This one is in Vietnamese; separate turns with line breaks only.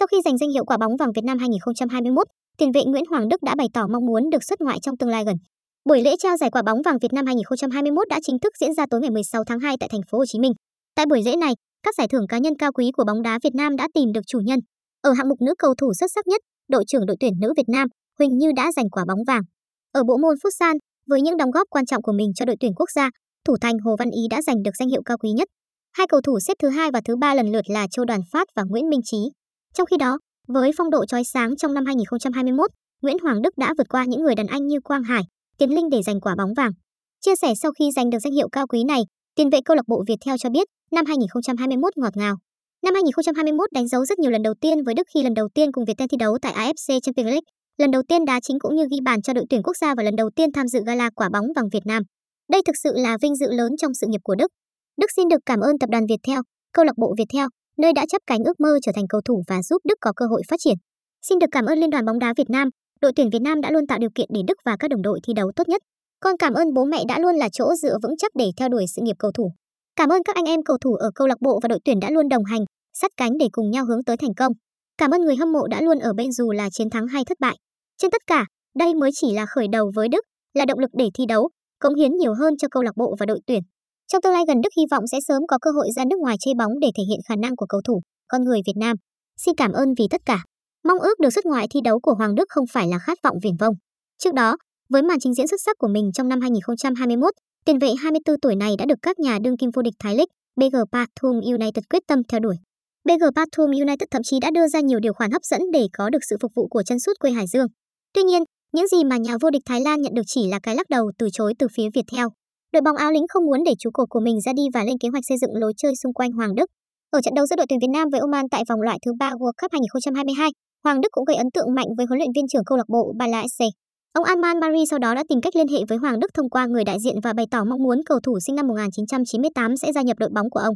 Sau khi giành danh hiệu quả bóng vàng Việt Nam 2021, tiền vệ Nguyễn Hoàng Đức đã bày tỏ mong muốn được xuất ngoại trong tương lai gần. Buổi lễ trao giải quả bóng vàng Việt Nam 2021 đã chính thức diễn ra tối ngày 16 tháng 2 tại thành phố Hồ Chí Minh. Tại buổi lễ này, các giải thưởng cá nhân cao quý của bóng đá Việt Nam đã tìm được chủ nhân. Ở hạng mục nữ cầu thủ xuất sắc nhất, đội trưởng đội tuyển nữ Việt Nam, Huỳnh Như đã giành quả bóng vàng. Ở bộ môn futsal, với những đóng góp quan trọng của mình cho đội tuyển quốc gia, thủ thành Hồ Văn Ý đã giành được danh hiệu cao quý nhất. Hai cầu thủ xếp thứ hai và thứ ba lần lượt là Châu Đoàn Phát và Nguyễn Minh Trí. Trong khi đó, với phong độ chói sáng trong năm 2021, Nguyễn Hoàng Đức đã vượt qua những người đàn anh như Quang Hải, Tiến Linh để giành quả bóng vàng. Chia sẻ sau khi giành được danh hiệu cao quý này, tiền vệ câu lạc bộ Viettel cho biết, năm 2021 ngọt ngào. Năm 2021 đánh dấu rất nhiều lần đầu tiên với Đức khi lần đầu tiên cùng Viettel thi đấu tại AFC Champions League, lần đầu tiên đá chính cũng như ghi bàn cho đội tuyển quốc gia và lần đầu tiên tham dự gala quả bóng vàng Việt Nam. Đây thực sự là vinh dự lớn trong sự nghiệp của Đức. Đức xin được cảm ơn tập đoàn Viettel, câu lạc bộ Viettel, nơi đã chấp cánh ước mơ trở thành cầu thủ và giúp Đức có cơ hội phát triển. Xin được cảm ơn Liên đoàn bóng đá Việt Nam, đội tuyển Việt Nam đã luôn tạo điều kiện để Đức và các đồng đội thi đấu tốt nhất. Con cảm ơn bố mẹ đã luôn là chỗ dựa vững chắc để theo đuổi sự nghiệp cầu thủ. Cảm ơn các anh em cầu thủ ở câu lạc bộ và đội tuyển đã luôn đồng hành, sát cánh để cùng nhau hướng tới thành công. Cảm ơn người hâm mộ đã luôn ở bên dù là chiến thắng hay thất bại. Trên tất cả, đây mới chỉ là khởi đầu với Đức, là động lực để thi đấu, cống hiến nhiều hơn cho câu lạc bộ và đội tuyển. Trong tương lai gần Đức hy vọng sẽ sớm có cơ hội ra nước ngoài chơi bóng để thể hiện khả năng của cầu thủ, con người Việt Nam. Xin cảm ơn vì tất cả. Mong ước được xuất ngoại thi đấu của Hoàng Đức không phải là khát vọng viển vông. Trước đó, với màn trình diễn xuất sắc của mình trong năm 2021, tiền vệ 24 tuổi này đã được các nhà đương kim vô địch Thái League, BG Pathum United quyết tâm theo đuổi. BG Pathum United thậm chí đã đưa ra nhiều điều khoản hấp dẫn để có được sự phục vụ của chân sút quê Hải Dương. Tuy nhiên, những gì mà nhà vô địch Thái Lan nhận được chỉ là cái lắc đầu từ chối từ phía Viettel. Đội bóng áo lính không muốn để chú cột của mình ra đi và lên kế hoạch xây dựng lối chơi xung quanh Hoàng Đức. Ở trận đấu giữa đội tuyển Việt Nam với Oman tại vòng loại thứ ba World Cup 2022, Hoàng Đức cũng gây ấn tượng mạnh với huấn luyện viên trưởng câu lạc bộ Bala SC. Ông Alman Mari sau đó đã tìm cách liên hệ với Hoàng Đức thông qua người đại diện và bày tỏ mong muốn cầu thủ sinh năm 1998 sẽ gia nhập đội bóng của ông.